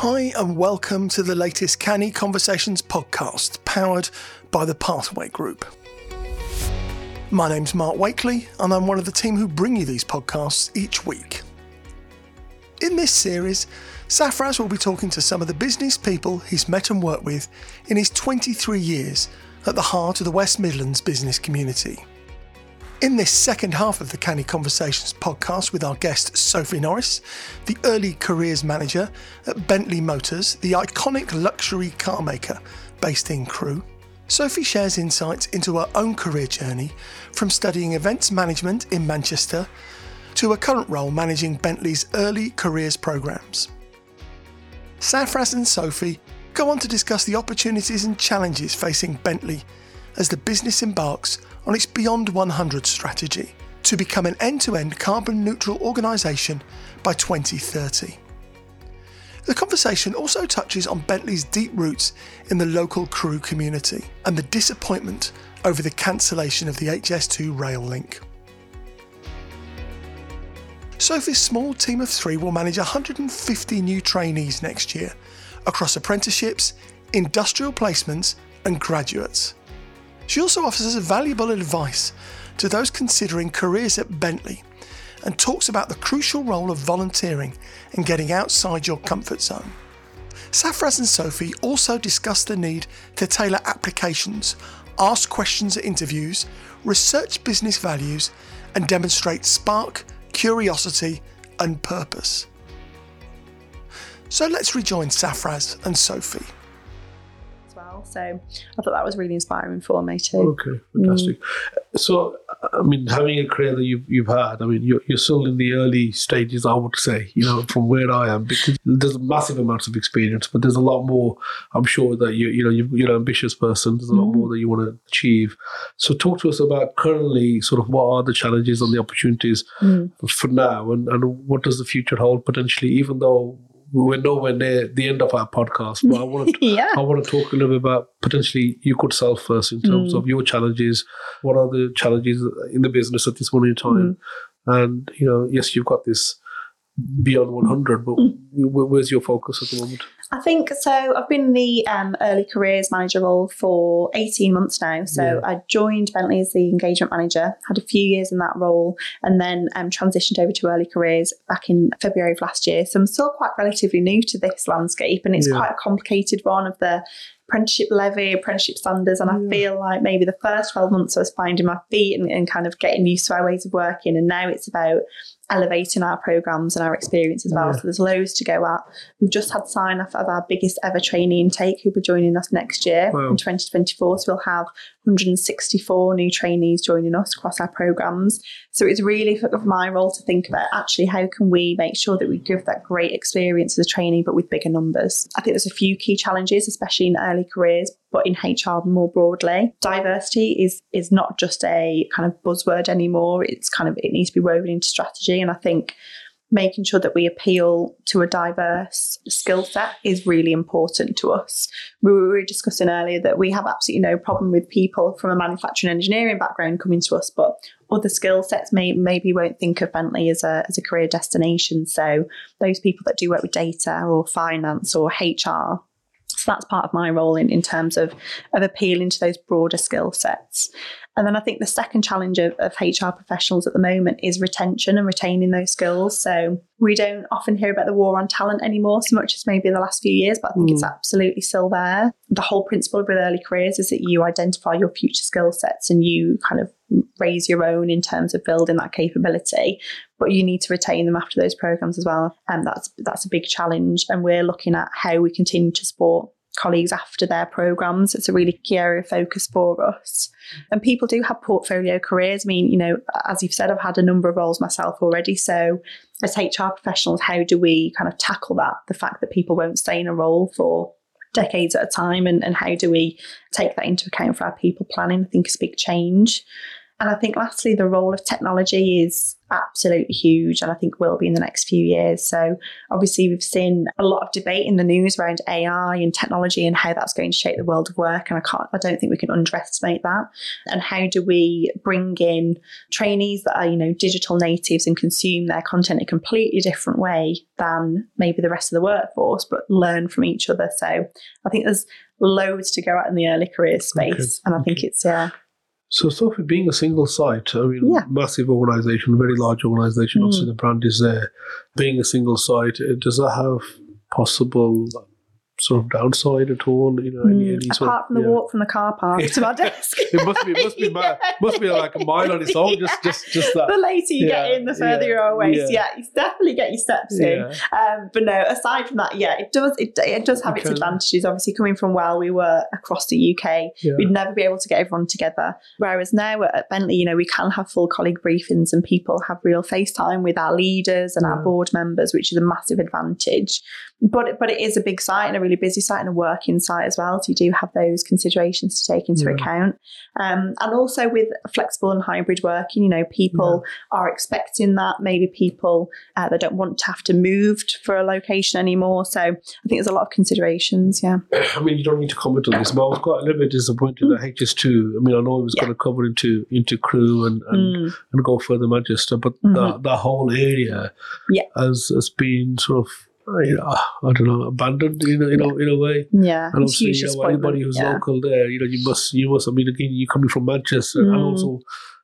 Hi, and welcome to the latest Canny Conversations podcast, powered by the Pathway Group. My name's Mark Wakely, and I'm one of the team who bring you these podcasts each week. In this series, Safaraz will be talking to some of the business people he's met and worked with in his 23 years at the heart of the West Midlands business community. In this second half of the Canny Conversations podcast with our guest Sophie Norris, the early careers manager at Bentley Motors, the iconic luxury car maker based in Crewe, Sophie shares insights into her own career journey from studying events management in Manchester to her current role managing Bentley's early careers programs. Safaraz and Sophie go on to discuss the opportunities and challenges facing Bentley as the business embarks on its Beyond 100 strategy to become an end to end carbon neutral organisation by 2030. The conversation also touches on Bentley's deep roots in the local Crewe community and the disappointment over the cancellation of the HS2 rail link. Sophie's small team of three will manage 150 new trainees next year across apprenticeships, industrial placements, and graduates. She also offers valuable advice to those considering careers at Bentley and talks about the crucial role of volunteering and getting outside your comfort zone. Safaraz and Sophie also discuss the need to tailor applications, ask questions at interviews, research business values, and demonstrate spark, curiosity, and purpose. So let's rejoin Safaraz and Sophie well. So I thought that was really inspiring for me too. Okay, fantastic. Mm. So, I mean, having a career that you've, you've had, I mean, you're, you're still in the early stages, I would say, you know, from where I am, because there's massive amounts of experience, but there's a lot more, I'm sure that you, you know, you're an ambitious person. There's a lot mm. more that you want to achieve. So talk to us about currently sort of what are the challenges and the opportunities mm. for now and, and what does the future hold potentially, even though we're nowhere near the end of our podcast, but I want to yeah. I want to talk a little bit about potentially you could sell first in terms mm. of your challenges. What are the challenges in the business at this moment in time? Mm. And you know, yes, you've got this beyond 100, but mm. where's your focus at the moment? I think so. I've been in the um, early careers manager role for 18 months now. So yeah. I joined Bentley as the engagement manager, had a few years in that role, and then um, transitioned over to early careers back in February of last year. So I'm still quite relatively new to this landscape, and it's yeah. quite a complicated one of the apprenticeship levy, apprenticeship standards. And I feel like maybe the first 12 months I was finding my feet and, and, kind of getting used to our ways of working. And now it's about elevating our programs and our experience as well. Yeah. So there's loads to go at. We've just had sign off of our biggest ever trainee intake who'll be joining us next year wow. in 2024. So we'll have 164 new trainees joining us across our programs. So it's really of my role to think about actually how can we make sure that we give that great experience as a trainee, but with bigger numbers. I think there's a few key challenges, especially in early careers, but in HR more broadly. Diversity is is not just a kind of buzzword anymore. It's kind of it needs to be woven into strategy. And I think making sure that we appeal to a diverse skill set is really important to us. We were discussing earlier that we have absolutely no problem with people from a manufacturing engineering background coming to us, but other skill sets may maybe won't think of Bentley as a as a career destination. So those people that do work with data or finance or HR so that's part of my role in, in terms of, of appealing to those broader skill sets. And then I think the second challenge of, of HR professionals at the moment is retention and retaining those skills. So we don't often hear about the war on talent anymore so much as maybe in the last few years, but I think mm. it's absolutely still there. The whole principle with early careers is that you identify your future skill sets and you kind of raise your own in terms of building that capability. But you need to retain them after those programs as well. And that's that's a big challenge. And we're looking at how we continue to support colleagues after their programs. It's a really key area of focus for us. And people do have portfolio careers. I mean, you know, as you've said, I've had a number of roles myself already. So as HR professionals, how do we kind of tackle that? The fact that people won't stay in a role for decades at a time and, and how do we take that into account for our people planning? I think is a big change. And I think lastly, the role of technology is absolutely huge and I think will be in the next few years. So obviously we've seen a lot of debate in the news around AI and technology and how that's going to shape the world of work. And I can't I don't think we can underestimate that. And how do we bring in trainees that are, you know, digital natives and consume their content in a completely different way than maybe the rest of the workforce, but learn from each other. So I think there's loads to go at in the early career space. Okay. And I think it's yeah. So, Sophie, being a single site, I mean, Yeah. massive organization, very large organization, Mm. obviously the brand is there. Being a single site, uh, does that have possible sort of downside at all? You know, any, Mm, any sort Apart of, from the yeah. walk from the car park to my desk. It must be, must be, ma- must be like a mile on its own. Just, just, just that. the later you Yeah, get in, the further yeah, you're away. So yeah. yeah, you definitely get your steps in. Um, but no, aside from that, yeah, it does it, it does have its advantages. Obviously, coming from where we were across the UK, Yeah. we'd never be able to get everyone together. Whereas now at Bentley, you know, we can have full colleague briefings and people have real FaceTime with our leaders and our board members, which is a massive advantage. But but it is a big site and a really busy site and a working site as well. So you do have those considerations to take into Yeah. account. Um, and also with flexible and hybrid working, you know, people are expecting that. Maybe people uh, they don't want to have to move for a location anymore. So I think there's a lot of considerations. Yeah. I mean, you don't need to comment on this, but I was quite a little bit disappointed at HS2. I mean, I know it was Yeah. going to cover into into Crewe and, and, Mm. and go further Manchester, but Mhm. that, that whole area Yeah. has, has been sort of, I don't know, abandoned in a, in, a, in a way. Yeah. And obviously, huge you know, anybody who's yeah. local there, you know, you must, you must. I mean, again, you're coming from Manchester, and Mm. also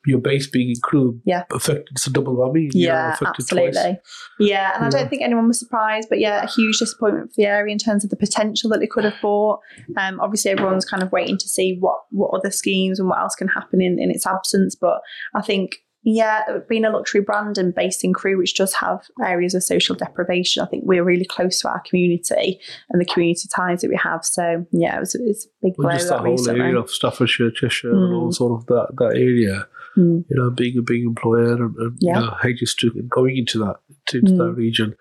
your base being in Crewe, Yeah. affected. It's a double whammy. you know, Yeah, affected absolutely. Twice. Yeah, and I don't think anyone was surprised, but yeah, a huge disappointment for the area in terms of the potential that it could have brought. Um, obviously, everyone's kind of waiting to see what what other schemes and what else can happen in, in its absence. But I think, yeah, being a luxury brand and based in Crewe, which does have areas of social deprivation, I think we're really close to our community and the community ties that we have. So yeah, it was, it was a big blow Well, just that that whole recently. area of Staffordshire, Cheshire, and all Mm. sort of that that area. Mm. you know, being a big employer and, and Yeah. you know, HS2 and going into that into Mm. that region.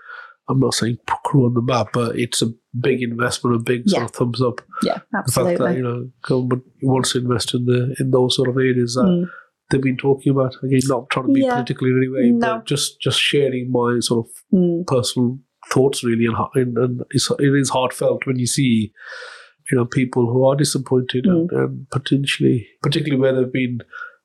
I'm not saying put Crewe on the map, but it's a big investment, a big sort Yeah. of thumbs up. Yeah, absolutely. The fact that you know government wants to invest in the in those sort of areas that Mm. They've been talking about. Again, not trying to be Yeah. political in any way, No. but just just sharing my sort of Mm. personal thoughts really, and, and, and it's, it is heartfelt when you see you know people who are disappointed and, Mm. and potentially, particularly where they've been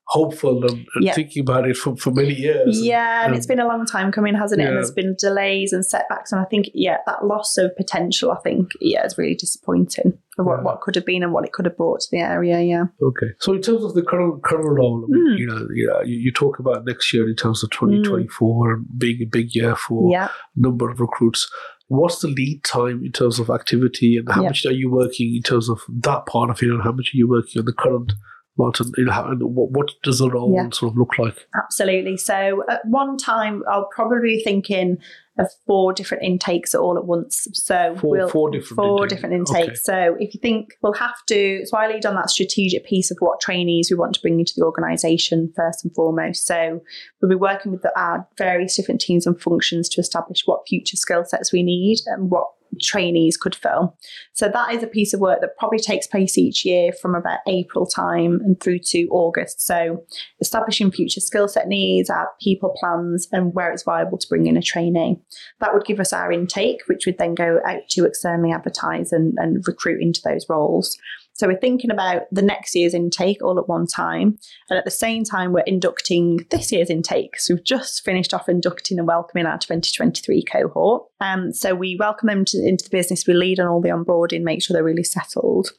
hopeful and, and Yeah. thinking about it for, for many years. Yeah, and um, it's been a long time coming, hasn't it? And there's been delays and setbacks, and I think yeah, that loss of potential, I think, yeah, is really disappointing for what, Yeah. what could have been and what it could have brought to the area. Yeah, Okay. So in terms of the current current role, I mean, Mm. you know, yeah, you, you talk about next year in terms of 2024 and being a big year for yeah. number of recruits. What's the lead time in terms of activity, and how Yeah. much are you working in terms of that part of it, and how much are you working on the current lot, and, you know, how, what, what does the role Yeah. sort of look like? Absolutely. So at one time, I'll probably be thinking of four different intakes all at once. So Four- four different four intakes. different intakes. So if you think we'll have to, so I lead on that strategic piece of what trainees we want to bring into the organisation first and foremost. So we'll be working with the, our various different teams and functions to establish what future skill sets we need and what trainees could fill. So that is a piece of work that probably takes place each year from about April time and through to August. So establishing future skill set needs, our people plans, and where it's viable to bring in a trainee. That would give us our intake, which would then go out to externally advertise and, and recruit into those roles. So we're thinking about the next year's intake all at one time. And at the same time, we're inducting this year's intake. So we've just finished off inducting and welcoming our 2023 cohort. Um, so we welcome them to, into the business. We lead on all the onboarding, make sure they're really settled.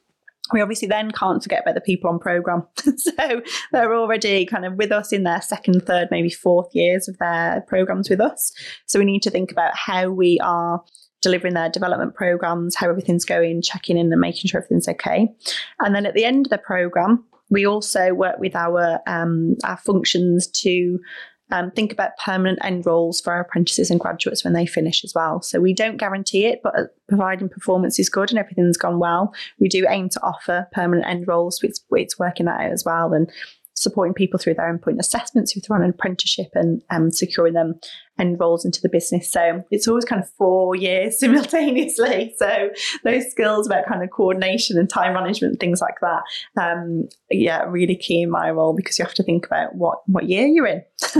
We obviously then can't forget about the people on program. so they're already kind of with us in their second, third, maybe fourth years of their programs with us. So we need to think about how we are delivering their development programs, how everything's going, checking in and making sure everything's okay. And then at the end of the program, we also work with our um, our functions to um, think about permanent end roles for our apprentices and graduates when they finish as well. So we don't guarantee it, but uh, providing performance is good and everything's gone well, we do aim to offer permanent end roles. It's, it's working that out as well. And supporting people through their endpoint assessments, if they're on an apprenticeship, and um, securing them and roles into the business. So it's always kind of four years simultaneously. So those skills about kind of coordination and time management, things like that, um, yeah, really key in my role because you have to think about what what year you're in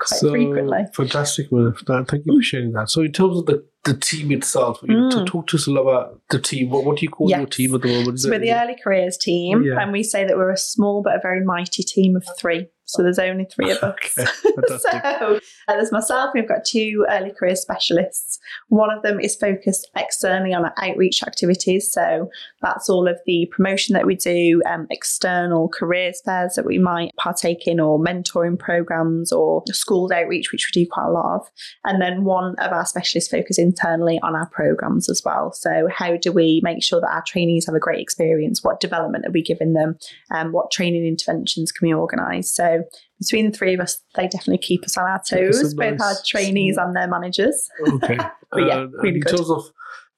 quite so, frequently. Fantastic, Thank you for sharing that. So in terms of the the team itself. Know, to Mm. talk to us about the team. What, what do you call your team at the moment? Is So we're the early careers team, Yeah. and we say that we're a small but a very mighty team of three. So there's only three of us. Okay, so uh, there's myself. We've got two early career specialists. One of them is focused externally on our outreach activities. So that's all of the promotion that we do, um, external careers fairs that we might partake in, or mentoring programs, or schools outreach, which we do quite a lot of. And then one of our specialists focus internally on our programs as well. So how do we make sure that our trainees have a great experience? What development are we giving them? Um, what training interventions can we organise? So between the three of us, they definitely keep us on our toes, both our nice- trainees and their managers. Okay. But yeah, uh, and really in good. terms of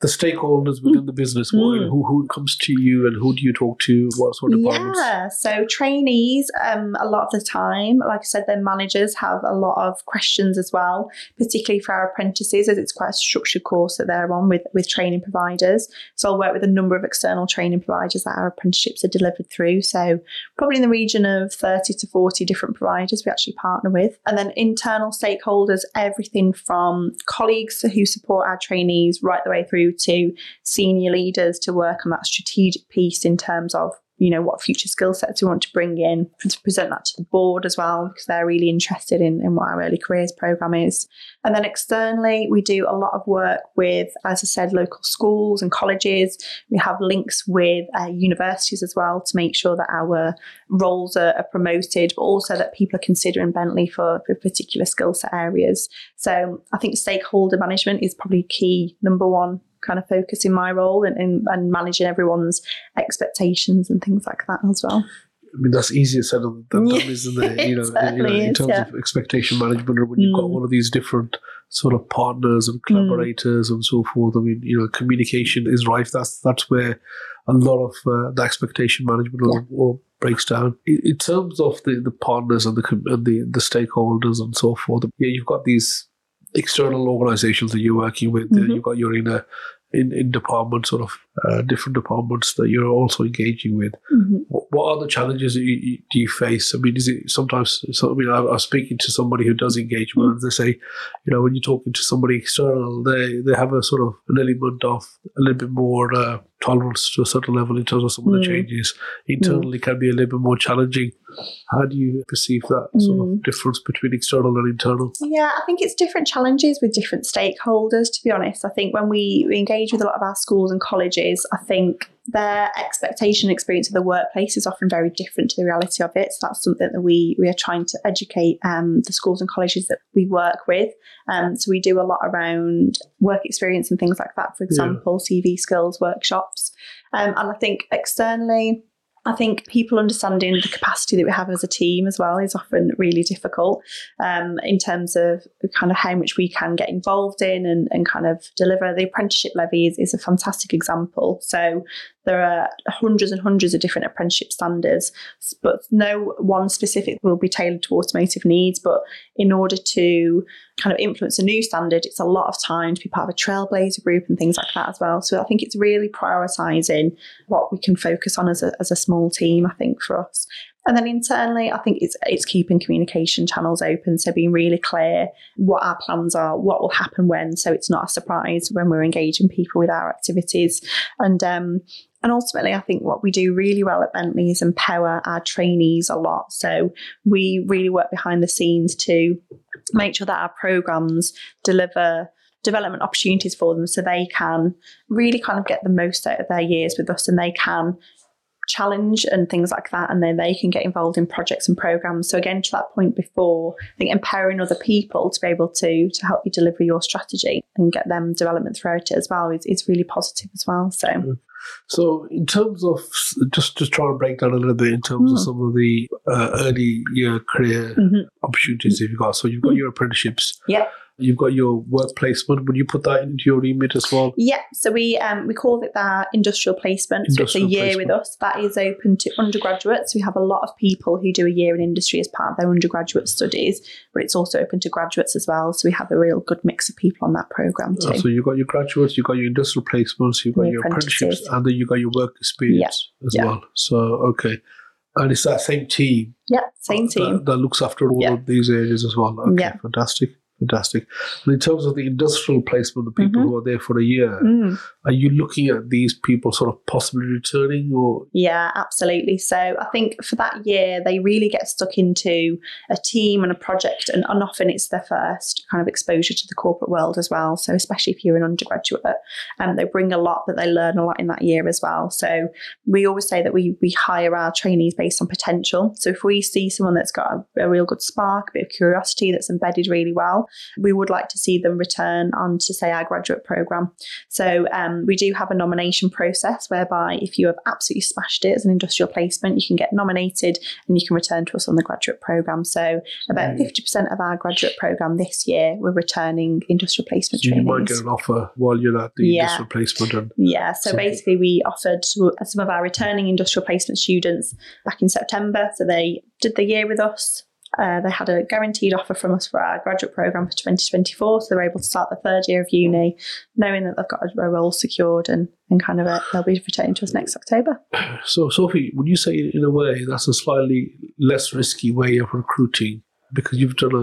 the stakeholders within the business, what, Mm. who who comes to you and who do you talk to? What sort of departments? Yeah, so trainees, um, a lot of the time, like I said, their managers have a lot of questions as well, particularly for our apprentices, as it's quite a structured course that they're on with, with training providers. So I'll work with a number of external training providers that our apprenticeships are delivered through. So probably in the region of 30 to 40 different providers we actually partner with. And then internal stakeholders, everything from colleagues who support our trainees right the way through to senior leaders to work on that strategic piece in terms of you know what future skill sets we want to bring in to present that to the board as well because they're really interested in, in what our early careers program is. And then externally we do a lot of work with as i said local schools and colleges. We have links with uh, universities as well to make sure that our roles are, are promoted but also that people are considering bentley for, for particular skill set areas. So i think stakeholder management is probably key number one kind of focus in my role and, and, and managing everyone's expectations and things like that as well. I mean, that's easier said than done, Yeah, isn't it? You know, it you know, in is, terms yeah. of expectation management, or when you've got Mm. all of these different sort of partners and collaborators and so forth. I mean, you know, communication is rife. That's that's where a lot of uh, the expectation management will, will breaks down. In, in terms of the, the partners and the and the the stakeholders and so forth, yeah, you've got these external organizations that you're working with. Mhm. You've got your inner in, in departments, sort of uh, different departments that you're also engaging with. What, what the challenges you, you- do you face? I mean, is it sometimes? So, I mean, I, I was speaking to somebody who does engagement, and they say, you know, when you're talking to somebody external, they they have a sort of an element of a little bit more uh, tolerance to a certain level in terms of some of the Mm. changes. Internally, can be a little bit more challenging. How do you perceive that sort of Mm. difference between external and internal? Yeah, I think it's different challenges with different stakeholders, to be honest. I think when we, we engage with a lot of our schools and colleges, I think their expectation and experience of the workplace is often very different to the reality of it. So that's something that we, we are trying to educate um, the schools and colleges that we work with. Um, so we do a lot around work experience and things like that, for example, CV skills workshops. Um, and I think externally, I think people understanding the capacity that we have as a team as well is often really difficult um, in terms of kind of how much we can get involved in and, and kind of deliver. The apprenticeship levy is, is a fantastic example. So there are hundreds and hundreds of different apprenticeship standards, but no one specific will be tailored to automotive needs. But in order to kind of influence a new standard, it's a lot of time to be part of a trailblazer group and things like that as well. So I think it's really prioritizing what we can focus on as a, as a small team, I think, for us. And then internally, I think it's it's keeping communication channels open, so being really clear what our plans are, what will happen when, so it's not a surprise when we're engaging people with our activities. And um, and ultimately, I think what we do really well at Bentley is empower our trainees a lot. So we really work behind the scenes to make sure that our programs deliver development opportunities for them so they can really kind of get the most out of their years with us and they can challenge and things like that and then they can get involved in projects and programs so again to that point before i think empowering other people to be able to to help you deliver your strategy and get them development throughout it as well is, is really positive as well so So, in terms of just just trying to break down a little bit in terms of Mm. some of the uh, early year career Mhm. opportunities that you've got. So, you've got your apprenticeships. Yep. You've got your work placement. Would you put that into your remit as well? Yeah, so we um, we call it that industrial placement. so it's a year placement. with us. That is open to undergraduates. We have a lot of people who do a year in industry as part of their undergraduate studies, but it's also open to graduates as well. So we have a real good mix of people on that program too. Uh, so you've got your graduates, you've got your industrial placements, you've got Your apprenticeships, apprentices. and then you've got your work experience as yeah. well. So, okay. And it's that same team yeah, same team. That, that looks after all Yeah. of these areas as well. Okay, Yeah. fantastic. Fantastic. And in terms of the industrial placement, the people Mhm. who are there for a year, Mm. are you looking at these people sort of possibly returning or Yeah, absolutely. So I think for that year, they really get stuck into a team and a project, and, and often it's their first kind of exposure to the corporate world as well. So especially if you're an undergraduate, um, they bring a lot, but they learn a lot in that year as well. So we always say that we we hire our trainees based on potential. So if we see someone that's got a, a real good spark, a bit of curiosity that's embedded really well, we would like to see them return on to say our graduate program. So um, we do have a nomination process whereby if you have absolutely smashed it as an industrial placement, you can get nominated and you can return to us on the graduate program. So about Mm. fifty percent of our graduate program this year, we're returning industrial placement so you might get an offer while you're at the Yeah. industrial placement and Yeah, so Something. basically, we offered some of our returning industrial placement students back in September. So they did the year with us. Uh, they had a guaranteed offer from us for our graduate program for 2024. So they're able to start the third year of uni, knowing that they've got a, a role secured and, and kind of a, they'll be returning to us next October. So, Sophie, would you say in a way that's a slightly less risky way of recruiting because you've done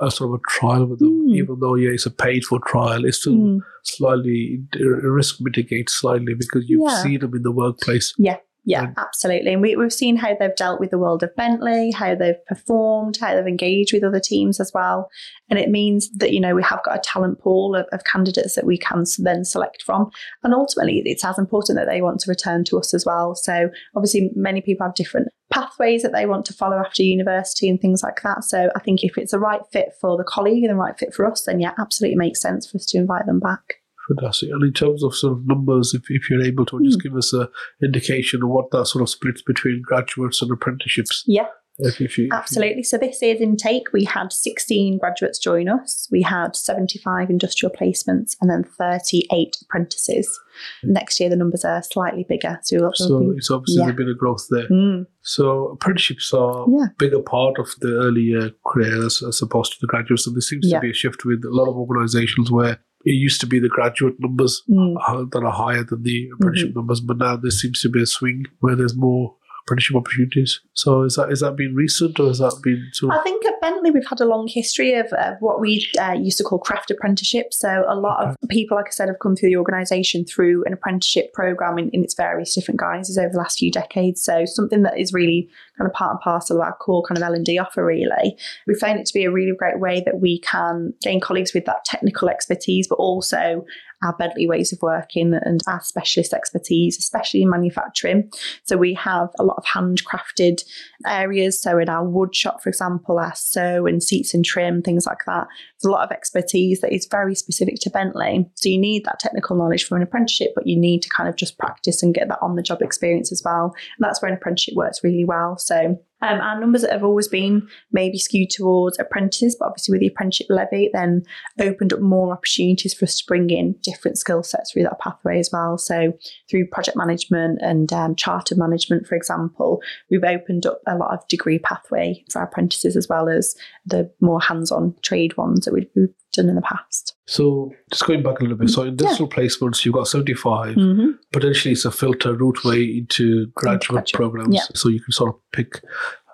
a, a sort of a trial with them, Mm. even though yeah, it's a paid for trial, it's still Mm. slightly risk mitigates slightly because you've Yeah. seen them in the workplace. Yeah, And- absolutely. And we, we've seen how they've dealt with the world of Bentley, how they've performed, how they've engaged with other teams as well. And it means that, you know, we have got a talent pool of, of candidates that we can then select from. And ultimately, it's as important that they want to return to us as well. So obviously, many people have different pathways that they want to follow after university and things like that. So I think if it's the right fit for the colleague and the right fit for us, then yeah, absolutely makes sense for us to invite them back. Fantastic. And in terms of sort of numbers, if, if you're able to just Hmm. give us a indication of what that sort of splits between graduates and apprenticeships. Yeah. If, if you, Absolutely. So this year's intake, we had 16 graduates join us. We had 75 industrial placements and then 38 apprentices. Next year, the numbers are slightly bigger. So, we'll, so it's obviously yeah. a bit of growth there. Mm, So apprenticeships are Yeah. a bigger part of the earlier career as, as opposed to the graduates. And there seems Yeah. to be a shift with a lot of organisations where it used to be the graduate numbers mm. that are higher than the apprenticeship Mm-hmm. numbers, but now there seems to be a swing where there's more apprenticeship opportunities. So is that is that been recent or has that been sort of I think at Bentley we've had a long history of, of what we uh, used to call craft apprenticeships. So a lot of people, like I said, have come through the organisation through an apprenticeship program in, in its various different guises over the last few decades. So something that is really kind of part and parcel of our core kind of L and D offer. Really, we found it to be a really great way that we can gain colleagues with that technical expertise, but also our Bentley ways of working and our specialist expertise, especially in manufacturing. So we have a lot of handcrafted areas. So in our wood shop, for example, our sew and seats and trim, things like that. There's a lot of expertise that is very specific to Bentley. So you need that technical knowledge from an apprenticeship, but you need to kind of just practice and get that on the job experience as well. And that's where an apprenticeship works really well. So um, our numbers have always been maybe skewed towards apprentices, but obviously with the apprenticeship levy, then opened up more opportunities for us to bring in different skill sets through that pathway as well. So through project management and um, charter management, for example, we've opened up a lot of degree pathway for our apprentices as well as the more hands-on trade ones that we've, we've done in the past. So just going back a little bit. So in industrial placements, you've got 75. Mm-hmm. Potentially it's a filter route way into graduate graduate, programs. yeah. So you can sort of pick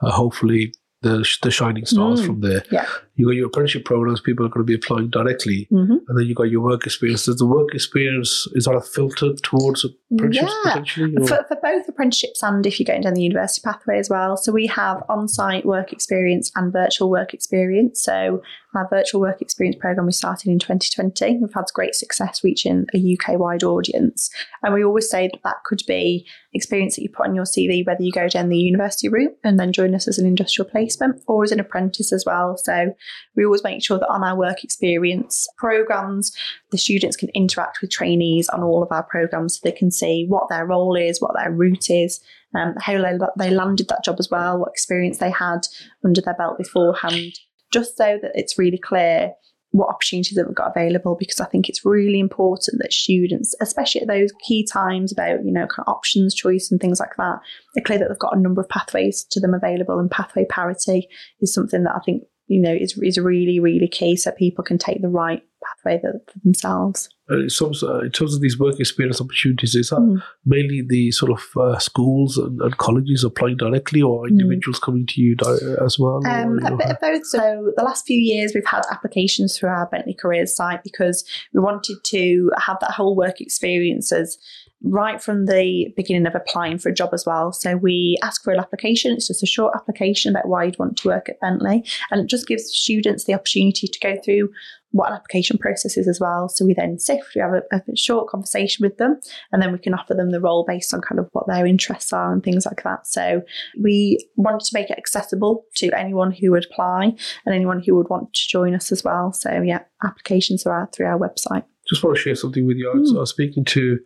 uh, hopefully the, the shining stars Mm, from there. yeah. You got your apprenticeship programs, people are going to be applying directly. Mm-hmm. And then you got your work experience. Does the work experience, is that a filter towards apprenticeships Yeah. potentially? Or? For, for both apprenticeships and if you're going down the university pathway as well. So we have on site work experience and virtual work experience. So our virtual work experience program we started in 2020. We've had great success reaching a UK wide audience. And we always say that that could be experience that you put on your CV, whether you go down the university route and then join us as an industrial placement or as an apprentice as well. So we always make sure that on our work experience programs, the students can interact with trainees on all of our programs so they can see what their role is, what their route is, um, how they, they landed that job as well, what experience they had under their belt beforehand, just so that it's really clear what opportunities have we got available because I think it's really important that students, especially at those key times about, you know, kind of options choice and things like that, they're clear that they've got a number of pathways to them available and pathway parity is something that I think, you know, is, is really, really key so people can take the right pathway for themselves. Uh, in, terms, uh, in terms of these work experience opportunities, is that mm. mainly the sort of uh, schools and, and, colleges applying directly or mm. individuals mm. coming to you di- as well? Um, or, a bit of both. So, the last few years we've had applications through our Bentley Careers site because we wanted to have that whole work experience as right from the beginning of applying for a job as well. So we ask for an application. It's just a short application about why you'd want to work at Bentley. And it just gives students the opportunity to go through what an application process is as well. So we then sift, we have a, a, short conversation with them, and then we can offer them the role based on kind of what their interests are and things like that. So we wanted to make it accessible to anyone who would apply and anyone who would want to join us as well. So yeah, applications are out through our website just want to share something with you. I was, mm. I was, speaking to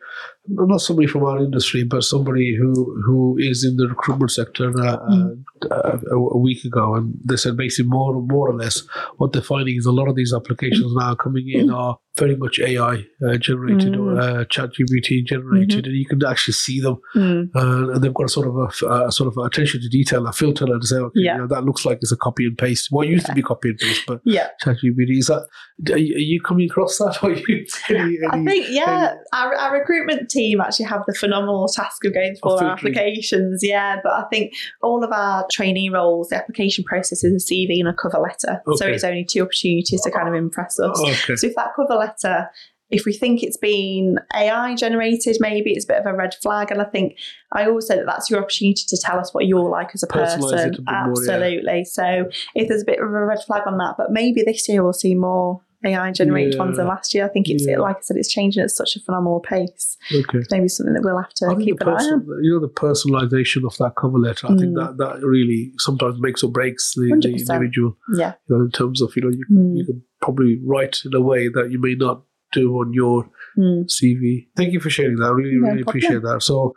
not somebody from our industry, but somebody who, who is in the recruitment sector uh, mm. uh, a, a, week ago, and they said basically more and more or less what they're finding is a lot of these applications now coming in mm. are very much AI uh, generated mm. or uh, chat GPT generated, mm-hmm. and you can actually see them. Mm. Uh, and they've got a sort of a, a, sort of attention to detail, a filter, and say, okay, yeah. you know, that looks like it's a copy and paste. What well, used yeah. to be copy and paste, but yeah. chat GPT is that. Are you, are you coming across that? Or you, any, any, I think yeah. Any, our, our recruitment team actually have the phenomenal task of going through all our applications. Yeah, but I think all of our trainee roles, the application process is a CV and a cover letter. Okay. So it's only two opportunities to kind of impress us. Okay. So if that cover letter if we think it's been AI generated, maybe it's a bit of a red flag. And I think I always say that that's your opportunity to tell us what you're like as a person. A Absolutely. More, yeah. So if there's a bit of a red flag on that, but maybe this year we'll see more AI generated yeah. ones than last year. I think it's yeah. like I said, it's changing at such a phenomenal pace. Okay. Maybe something that we'll have to keep an person, eye on. You know, the personalization of that cover letter, I mm. think that, that really sometimes makes or breaks the, the individual. Yeah. You know, in terms of, you know, you, mm. you can probably write in a way that you may not do on your mm. CV. Thank you for sharing that. I really, no really problem. appreciate that. So,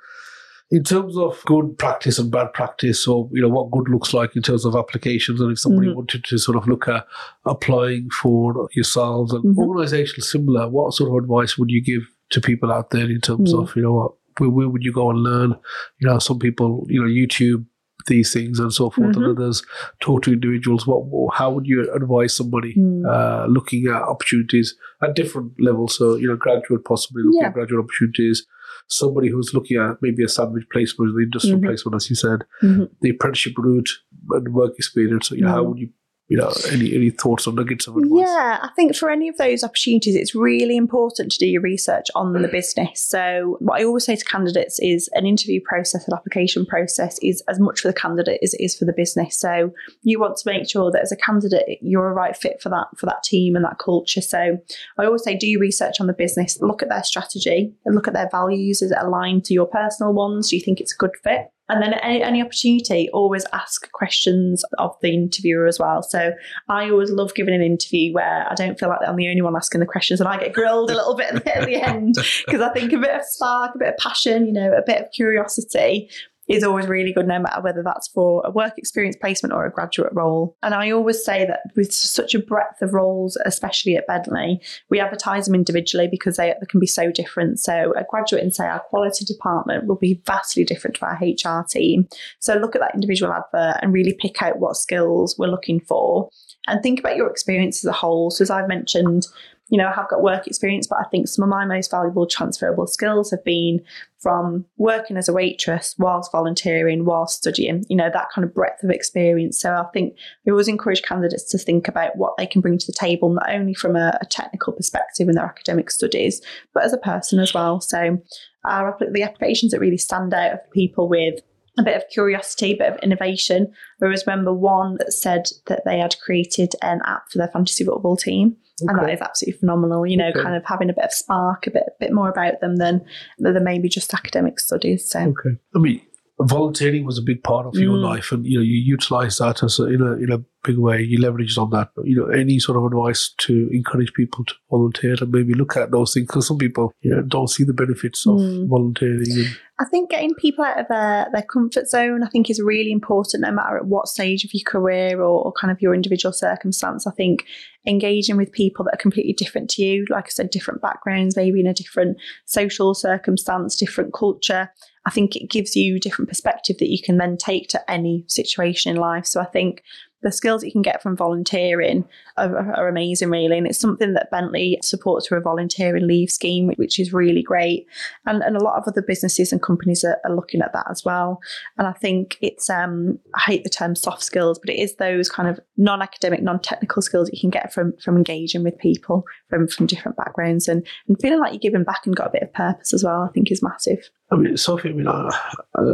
in terms of good practice and bad practice, or you know what good looks like in terms of applications, and if somebody mm-hmm. wanted to sort of look at applying for yourselves and mm-hmm. organisations similar, what sort of advice would you give to people out there in terms mm. of you know what where, where, would you go and learn? You know, some people you know YouTube these things and so forth, mm-hmm. and others talk to individuals. What, how would you advise somebody mm. uh, looking at opportunities at different levels? So you know, graduate possibly looking yeah. at graduate opportunities somebody who's looking at maybe a sandwich placement, the industrial mm-hmm. placement, as you said, mm-hmm. the apprenticeship route and work experience. So, you know, how mm-hmm. would you you know, any any thoughts or nuggets of advice? Yeah, I think for any of those opportunities, it's really important to do your research on the mm. business. So, what I always say to candidates is an interview process, an application process is as much for the candidate as it is for the business. So, you want to make sure that as a candidate, you're a right fit for that for that team and that culture. So, I always say do your research on the business, look at their strategy, and look at their values. Is it aligned to your personal ones? Do you think it's a good fit? And then any, any opportunity, always ask questions of the interviewer as well. So I always love giving an interview where I don't feel like I'm the only one asking the questions and I get grilled a little bit at the, at the end because I think a bit of spark, a bit of passion, you know, a bit of curiosity is always really good, no matter whether that's for a work experience placement or a graduate role. And I always say that with such a breadth of roles, especially at Bentley, we advertise them individually because they, they can be so different. So a graduate in, say, our quality department will be vastly different to our HR team. So look at that individual advert and really pick out what skills we're looking for and think about your experience as a whole. So as I've mentioned, you know, I have got work experience, but I think some of my most valuable transferable skills have been from working as a waitress whilst volunteering, whilst studying, you know, that kind of breadth of experience. So I think we always encourage candidates to think about what they can bring to the table, not only from a, a technical perspective in their academic studies, but as a person as well. So uh, our, the applications that really stand out are people with a bit of curiosity, a bit of innovation. I always remember one that said that they had created an app for their fantasy football team. Okay. And that is absolutely phenomenal, you know, okay. kind of having a bit of spark, a bit a bit more about them than than maybe just academic studies. So Okay. I mean volunteering was a big part of your mm. life and you know you utilize that as a, in a in a big way you leveraged on that you know any sort of advice to encourage people to volunteer and maybe look at those things because some people you know don't see the benefits of mm. volunteering and I think getting people out of their, their comfort zone, I think, is really important no matter at what stage of your career or, or kind of your individual circumstance. I think engaging with people that are completely different to you, like I said, different backgrounds, maybe in a different social circumstance, different culture. I think it gives you different perspective that you can then take to any situation in life. So I think the skills you can get from volunteering are, are, amazing, really. And it's something that Bentley supports through a volunteering leave scheme, which is really great. And, and a lot of other businesses and companies are, are looking at that as well. And I think it's, um, I hate the term soft skills, but it is those kind of non academic, non technical skills you can get from, from engaging with people from, from different backgrounds and, and feeling like you're giving back and got a bit of purpose as well, I think is massive. I mean, Sophie, I mean, uh,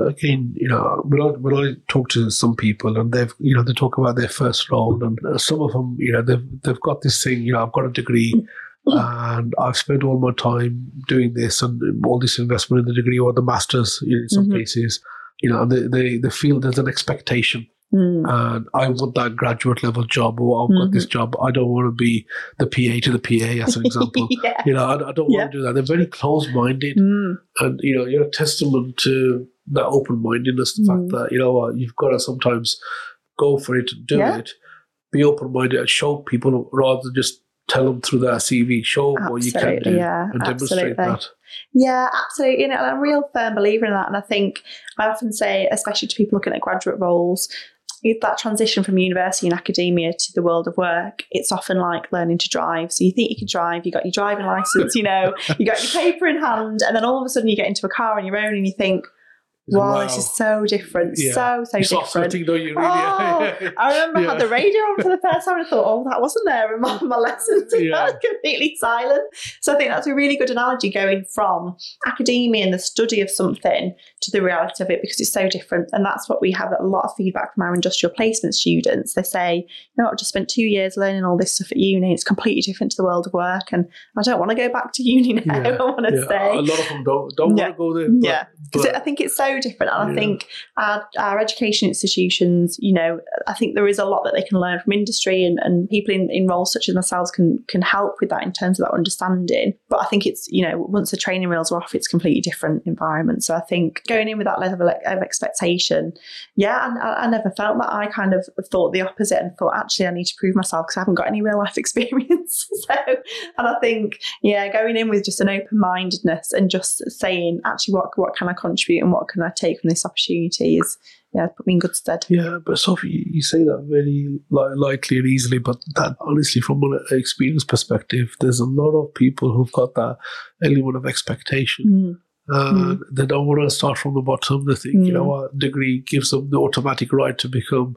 again, you know, when I, when I talk to some people and they've, you know, they talk about their first role and uh, some of them, you know, they've, they've got this thing, you know, I've got a degree and I've spent all my time doing this and all this investment in the degree or the master's in some mm-hmm. cases, you know, and they, they, they feel there's an expectation Mm. And I want that graduate level job, or I've mm-hmm. got this mm-hmm. job. I don't want to be the PA to the PA, as an example. yeah. You know, I, I don't yeah. want to do that. They're very close minded. Mm. And, you know, you're a testament to that open mindedness, the mm. fact that, you know, you've got to sometimes go for it and do yeah. it, be open minded and show people rather than just tell them through their CV, show them what you can do yeah, and demonstrate absolutely. that. Yeah, absolutely. You know, I'm a real firm believer in that. And I think I often say, especially to people looking at graduate roles, that transition from university and academia to the world of work, it's often like learning to drive. So you think you can drive, you got your driving license, you know, you got your paper in hand, and then all of a sudden you get into a car on your own and you think, Wow, this is so different. Yeah. So, so different. Sweating, don't you, really? Oh, I remember yeah. I had the radio on for the first time and I thought, oh, that wasn't there in my, my lessons. Yeah. completely silent. So I think that's a really good analogy going from academia and the study of something to the reality of it because it's so different. And that's what we have a lot of feedback from our industrial placement students. They say, you know, I've just spent two years learning all this stuff at uni. It's completely different to the world of work. And I don't want to go back to uni now. I want to stay. A lot of them don't, don't want to go there. But, yeah. Because I think it's so different. And yeah. I think our, our education institutions, you know, I think there is a lot that they can learn from industry and, and people in, in roles such as ourselves can can help with that in terms of that understanding. But I think it's, you know, once the training wheels are off, it's completely different environment. So I think going in with that level of expectation, yeah, and I, I never felt that. I kind of thought the opposite and thought, actually, I need to prove myself because I haven't got any real life experience. so, and I think, yeah, going in with just an open mindedness and just saying, actually, what, what can I contribute and what can I take from this opportunity is yeah, put me in good stead. Yeah, but Sophie, you say that very lightly and easily, but that honestly, from an experience perspective, there's a lot of people who've got that element of expectation. Mm. Uh, mm. They don't want to start from the bottom. They think, mm. you know, a degree gives them the automatic right to become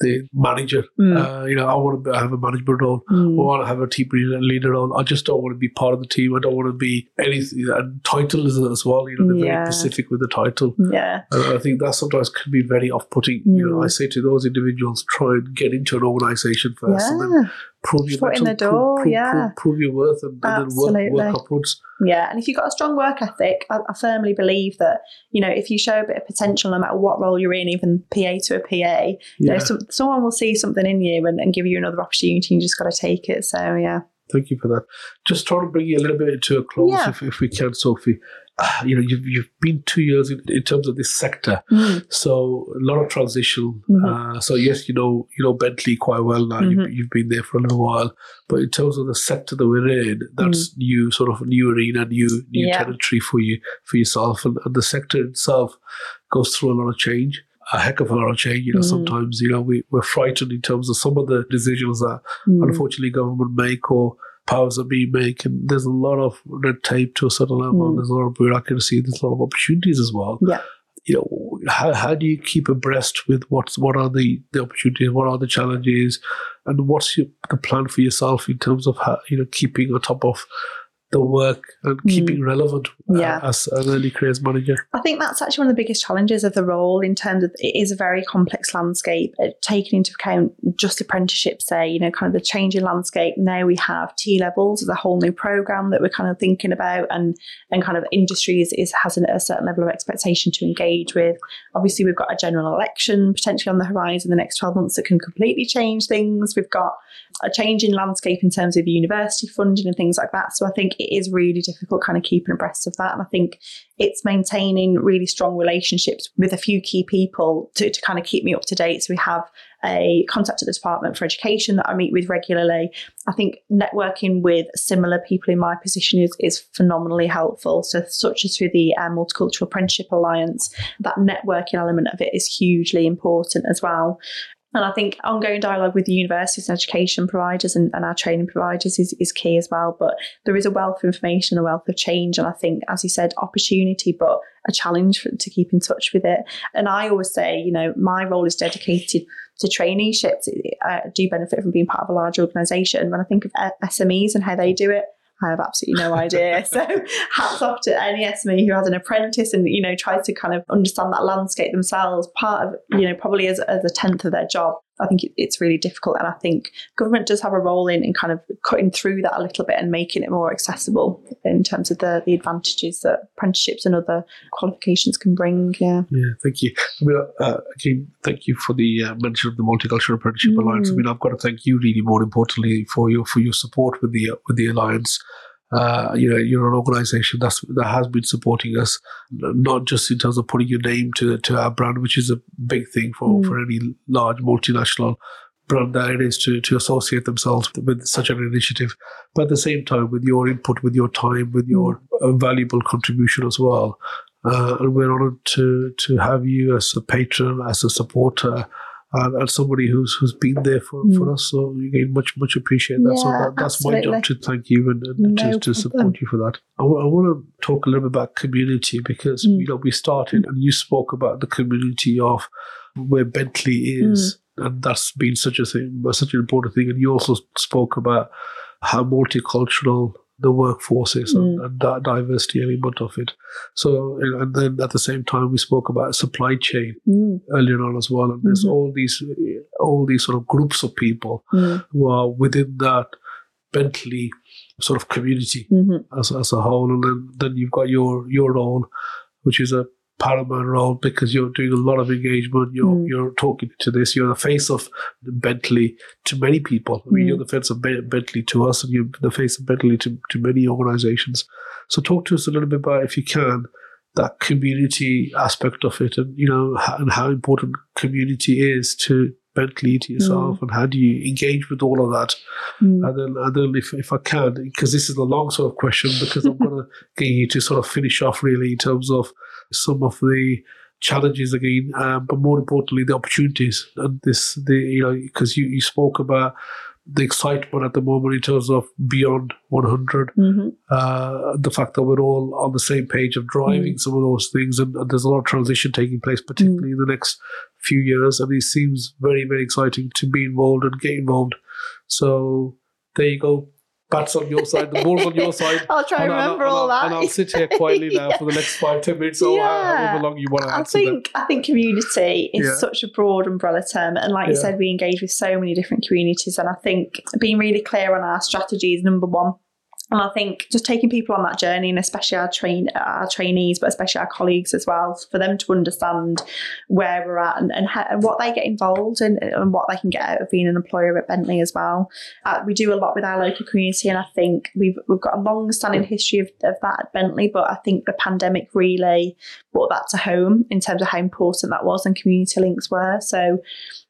the manager. Mm. Uh, you know, I want to have a management role. Mm. I want to have a team leader role. I just don't want to be part of the team. I don't want to be anything. And title is as well. You know, they're yeah. very specific with the title. Yeah. And I think that sometimes can be very off-putting. Mm. You know, I mm. say to those individuals, try and get into an organization first, yeah. and then prove your foot in the door. Prove, prove, yeah. Prove, prove, your worth, and, and then work, work upwards. Yeah, and if you've got a strong work ethic, I, I, firmly believe that you know if you show a bit of potential, no matter what role you're in, even PA to a PA, yeah. you know, some, someone will see something in you and, and give you another opportunity. You just got to take it. So yeah. Thank you for that. Just trying to bring you a little bit into a close, yeah. if, if we can, Sophie. you know, you've, you've been two years in, in terms of this sector, mm. so a lot of transition. Mm-hmm. Uh, so yes, you know, you know Bentley quite well now. Mm-hmm. You've, you've, been there for a little while, but in terms of the sector that we're in, that's mm. new, sort of new arena, new new yeah. territory for you for yourself, and, and, the sector itself goes through a lot of change. A heck of a lot of change. You know, mm. sometimes you know we, we're frightened in terms of some of the decisions that mm. unfortunately government make or powers that be make. And there's a lot of red tape to a certain level. Mm. There's a lot of bureaucracy. There's a lot of opportunities as well. Yeah. You know, how, how do you keep abreast with what's what are the, the opportunities, what are the challenges, and what's your, the plan for yourself in terms of how, you know keeping on top of the work and mm. keeping relevant uh, yeah. uh, as an early careers manager? I think that's actually one of the biggest challenges of the role in terms of it is a very complex landscape, uh, taking into account just apprenticeships, say, you know, kind of the changing landscape. Now we have T levels as a whole new program that we're kind of thinking about, and and kind of industries is, has a certain level of expectation to engage with. Obviously, we've got a general election potentially on the horizon in the next 12 months that can completely change things. We've got a changing landscape in terms of university funding and things like that. So I think it is really difficult kind of keeping abreast of that. And I think it's maintaining really strong relationships with a few key people to, to kind of keep me up to date. So we have a contact at the Department for Education that I meet with regularly. I think networking with similar people in my position is, is phenomenally helpful. So, such as through the uh, Multicultural Apprenticeship Alliance, that networking element of it is hugely important as well. And I think ongoing dialogue with the universities and education providers and, and, our training providers is, is key as well. But there is a wealth of information, a wealth of change. And I think, as you said, opportunity, but a challenge for, to keep in touch with it. And I always say, you know, my role is dedicated to traineeships. I do benefit from being part of a large organisation. When I think of SMEs and how they do it, I have absolutely no idea. so hats off to any SME who has an apprentice and you know tries to kind of understand that landscape themselves. Part of you know probably as, as a tenth of their job. I think it's really difficult, and I think government does have a role in, in kind of cutting through that a little bit and making it more accessible in terms of the, the advantages that apprenticeships and other qualifications can bring. Yeah, yeah. Thank you. I mean, uh, again, thank you for the uh, mention of the Multicultural Apprenticeship mm. Alliance. I mean, I've got to thank you really more importantly for your for your support with the uh, with the alliance. Uh, you know, you're an organisation that's that has been supporting us, not just in terms of putting your name to to our brand, which is a big thing for mm. for any large multinational brand that it is to to associate themselves with such an initiative, but at the same time with your input, with your time, with your uh, valuable contribution as well. Uh, and we're honoured to to have you as a patron, as a supporter, and, and somebody who's who's been there for, mm. for us. So again, much much appreciate that. Yeah, so that, that's absolutely. my job to thank you and, and no to, to, support you for that. I, w- I want to talk a little bit about community because mm. you know we started and you spoke about the community of where Bentley is, mm. and that's been such a thing, such an important thing. And you also spoke about how multicultural the workforces mm. and, that diversity element of it. So, and then at the same time, we spoke about supply chain mm. earlier on as well. And mm-hmm. there's all these, all these sort of groups of people mm. who are within that Bentley sort of community mm-hmm. as, as a whole. And then, then you've got your your role, which is a paramount role because you're doing a lot of engagement. You're mm. you're talking to this. You're the face of Bentley to many people. I mean, mm. you're the face of Bentley to us, and you're the face of Bentley to, to many organizations. So, talk to us a little bit about, if you can, that community aspect of it, and you know, and how important community is to Bentley to yourself, mm. and how do you engage with all of that? Mm. And then, and then if, if I can, because this is a long sort of question, because I'm going to get you to sort of finish off really in terms of some of the challenges again, um, but more importantly, the opportunities. And this, the you know, because you, you spoke about the excitement at the moment in terms of beyond 100, mm-hmm. uh, the fact that we're all on the same page of driving mm. some of those things, and, and, there's a lot of transition taking place, particularly mm. in the next few years. And it seems very, very exciting to be involved and get involved. So there you go bats on your side, the ball's on your side. I'll try and remember all that. And I'll sit here quietly now yeah. for the next five, ten minutes or yeah. however long you want to I think I think community is yeah. such a broad umbrella term. And like you said, we engage with so many different communities. And I think being really clear on our strategy is number one. And I think just taking people on that journey, and especially our train our trainees, but especially our colleagues as well, for them to understand where we're at and, and, how, and what they get involved in and what they can get out of being an employer at Bentley as well. Uh, we do a lot with our local community, and I think we've we've got a long standing history of, of that at Bentley. But I think the pandemic really brought that to home in terms of how important that was and community links were. So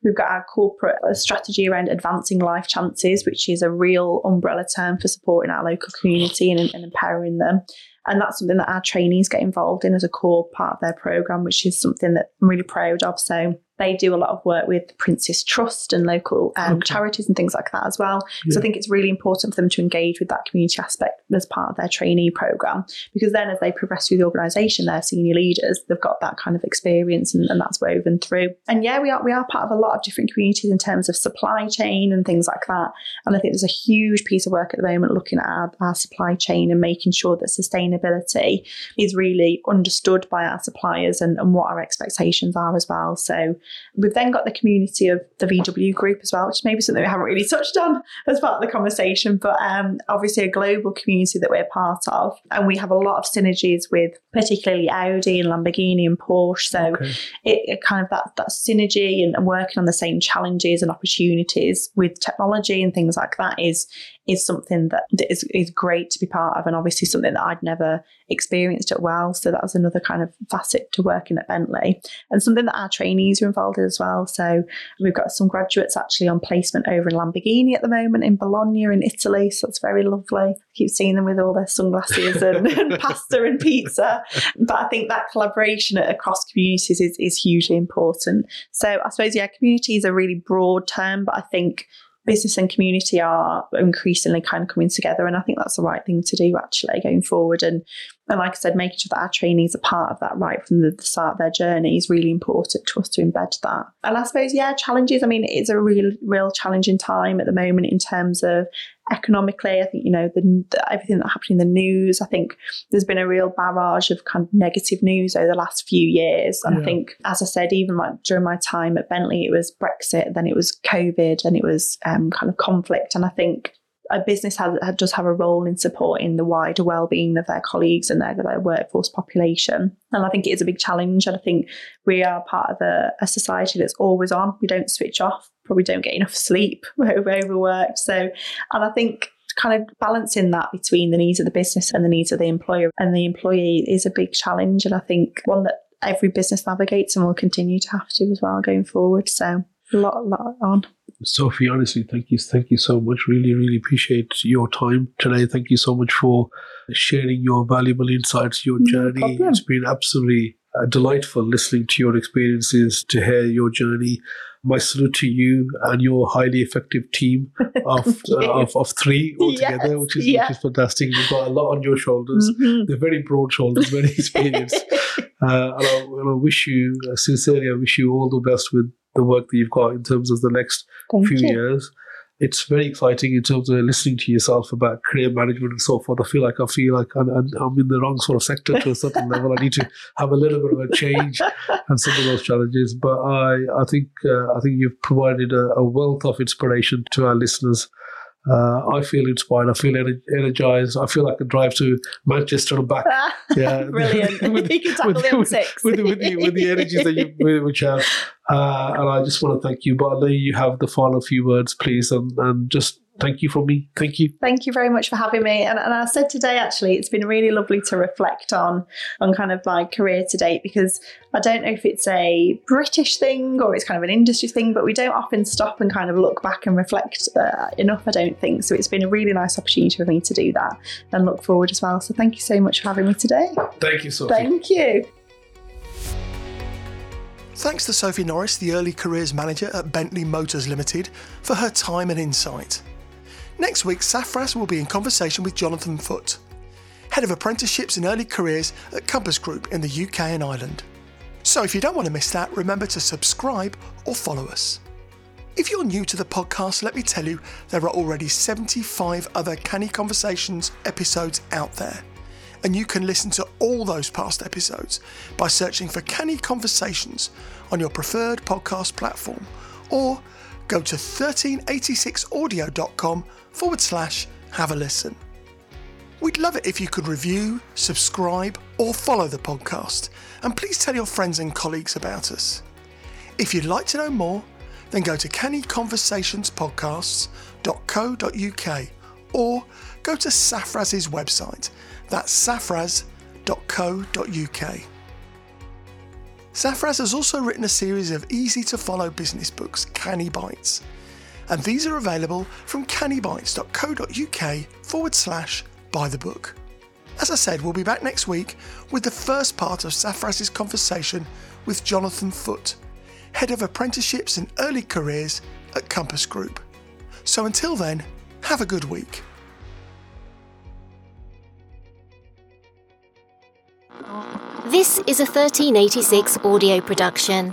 We've got our corporate strategy around advancing life chances, which is a real umbrella term for supporting our local community and, and empowering them. And that's something that our trainees get involved in as a core part of their program, which is something that I'm really proud of. So they do a lot of work with Prince's Trust and local um, okay. charities and things like that as well. Yeah. So I think it's really important for them to engage with that community aspect as part of their trainee program because then as they progress through the organisation, their senior leaders, they've got that kind of experience and, and, that's woven through. And yeah, we are we are part of a lot of different communities in terms of supply chain and things like that. And I think there's a huge piece of work at the moment looking at our, our supply chain and making sure that sustainability is really understood by our suppliers and, and what our expectations are as well. So We've then got the community of the VW group as well, which is maybe something we haven't really touched on as part of the conversation, but um, obviously a global community that we're part of. And we have a lot of synergies with particularly Audi and Lamborghini and Porsche. So okay. it, it, kind of that, that synergy and, and working on the same challenges and opportunities with technology and things like that is is something that is, is great to be part of and obviously something that I'd never experienced at well. So that was another kind of facet to working at Bentley and something that our trainees are involved in as well. So we've got some graduates actually on placement over in Lamborghini at the moment in Bologna in Italy. So it's very lovely. I keep seeing them with all their sunglasses and, and pasta and pizza. But I think that collaboration across communities is, is hugely important. So I suppose, yeah, community is a really broad term, but I think business and community are increasingly kind of coming together. And I think that's the right thing to do actually going forward. And, and like I said, making sure that our trainees are part of that right from the, start of their journey is really important to us to embed that. And I suppose, yeah, challenges. I mean, it's a real, real challenging time at the moment in terms of economically. I think, you know, the, the, everything that happened in the news, I think there's been a real barrage of kind of negative news over the last few years. And yeah. I think, as I said, even like during my time at Bentley, it was Brexit, then it was COVID, and it was um, kind of conflict. And I think a business has, does have a role in supporting the wider well-being of their colleagues and their, their workforce population. And I think it is a big challenge. And I think we are part of a, a society that's always on. We don't switch off. Probably don't get enough sleep. We're overworked. So, and I think kind of balancing that between the needs of the business and the needs of the employer and the employee is a big challenge. And I think one that every business navigates and will continue to have to as well going forward. So a lot, lot on. Sophie, honestly, thank you, thank you so much. Really, really appreciate your time today. Thank you so much for sharing your valuable insights, your journey. No it's been absolutely uh, delightful listening to your experiences, to hear your journey. My salute to you and your highly effective team of uh, of, of three altogether, yes, which is yeah. which is fantastic. You've got a lot on your shoulders. Mm-hmm. They're very broad shoulders, very experienced. uh, and, I, and, I, wish you uh, sincerely, I wish you all the best with the work that you've got in terms of the next Thank few you. years. It's very exciting in terms of listening to yourself about career management and so forth. I feel like I feel like I'm, I'm in the wrong sort of sector to a certain level. I need to have a little bit of a change and some of those challenges. But I, I think, uh, I think you've provided a, a wealth of inspiration to our listeners uh, I feel inspired. I feel energized. I feel like I drive to Manchester and back. yeah, brilliant. with, you can tackle with, the with, with, with, the, with the energies that you which have. Uh, and I just want to thank you. Know you have the final few words, please, and, and just thank you for me. Thank you. Thank you very much for having me. And, and I said today, actually, it's been really lovely to reflect on on kind of my career to date because I don't know if it's a British thing or it's kind of an industry thing, but we don't often stop and kind of look back and reflect uh, enough. I don't think so. It's been a really nice opportunity for me to do that and look forward as well. So thank you so much for having me today. Thank you, Sophie. Thank you. Thanks to Sophie Norris, the Early Careers Manager at Bentley Motors Limited, for her time and insight. Next week, Safaraz will be in conversation with Jonathan Foote, Head of Apprenticeships and Early Careers at Compass Group in the UK and Ireland. So if you don't want to miss that, remember to subscribe or follow us. If you're new to the podcast, let me tell you there are already 75 other Canny Conversations episodes out there. And you can listen to all those past episodes by searching for Canny Conversations on your preferred podcast platform or go to 1386audio.com forward slash have a listen. We'd love it if you could review, subscribe, or follow the podcast, and please tell your friends and colleagues about us. If you'd like to know more, then go to cannyconversationspodcasts.co.uk or go to Safaraz's website. That's safaraz.co.uk. Safaraz has also written a series of easy to follow business books, Canny Bites, and these are available from cannybites.co.uk forward slash buy the book. As I said, we'll be back next week with the first part of Safaraz's conversation with Jonathan Foote, Head of Apprenticeships and Early Careers at Compass Group. So until then, have a good week. This is a 1386 audio production.